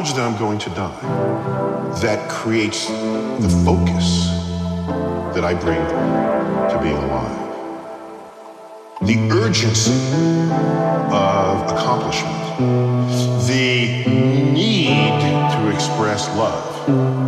knowledge that I'm going to die that creates the focus that I bring to being alive. The urgency of accomplishment, the need to express love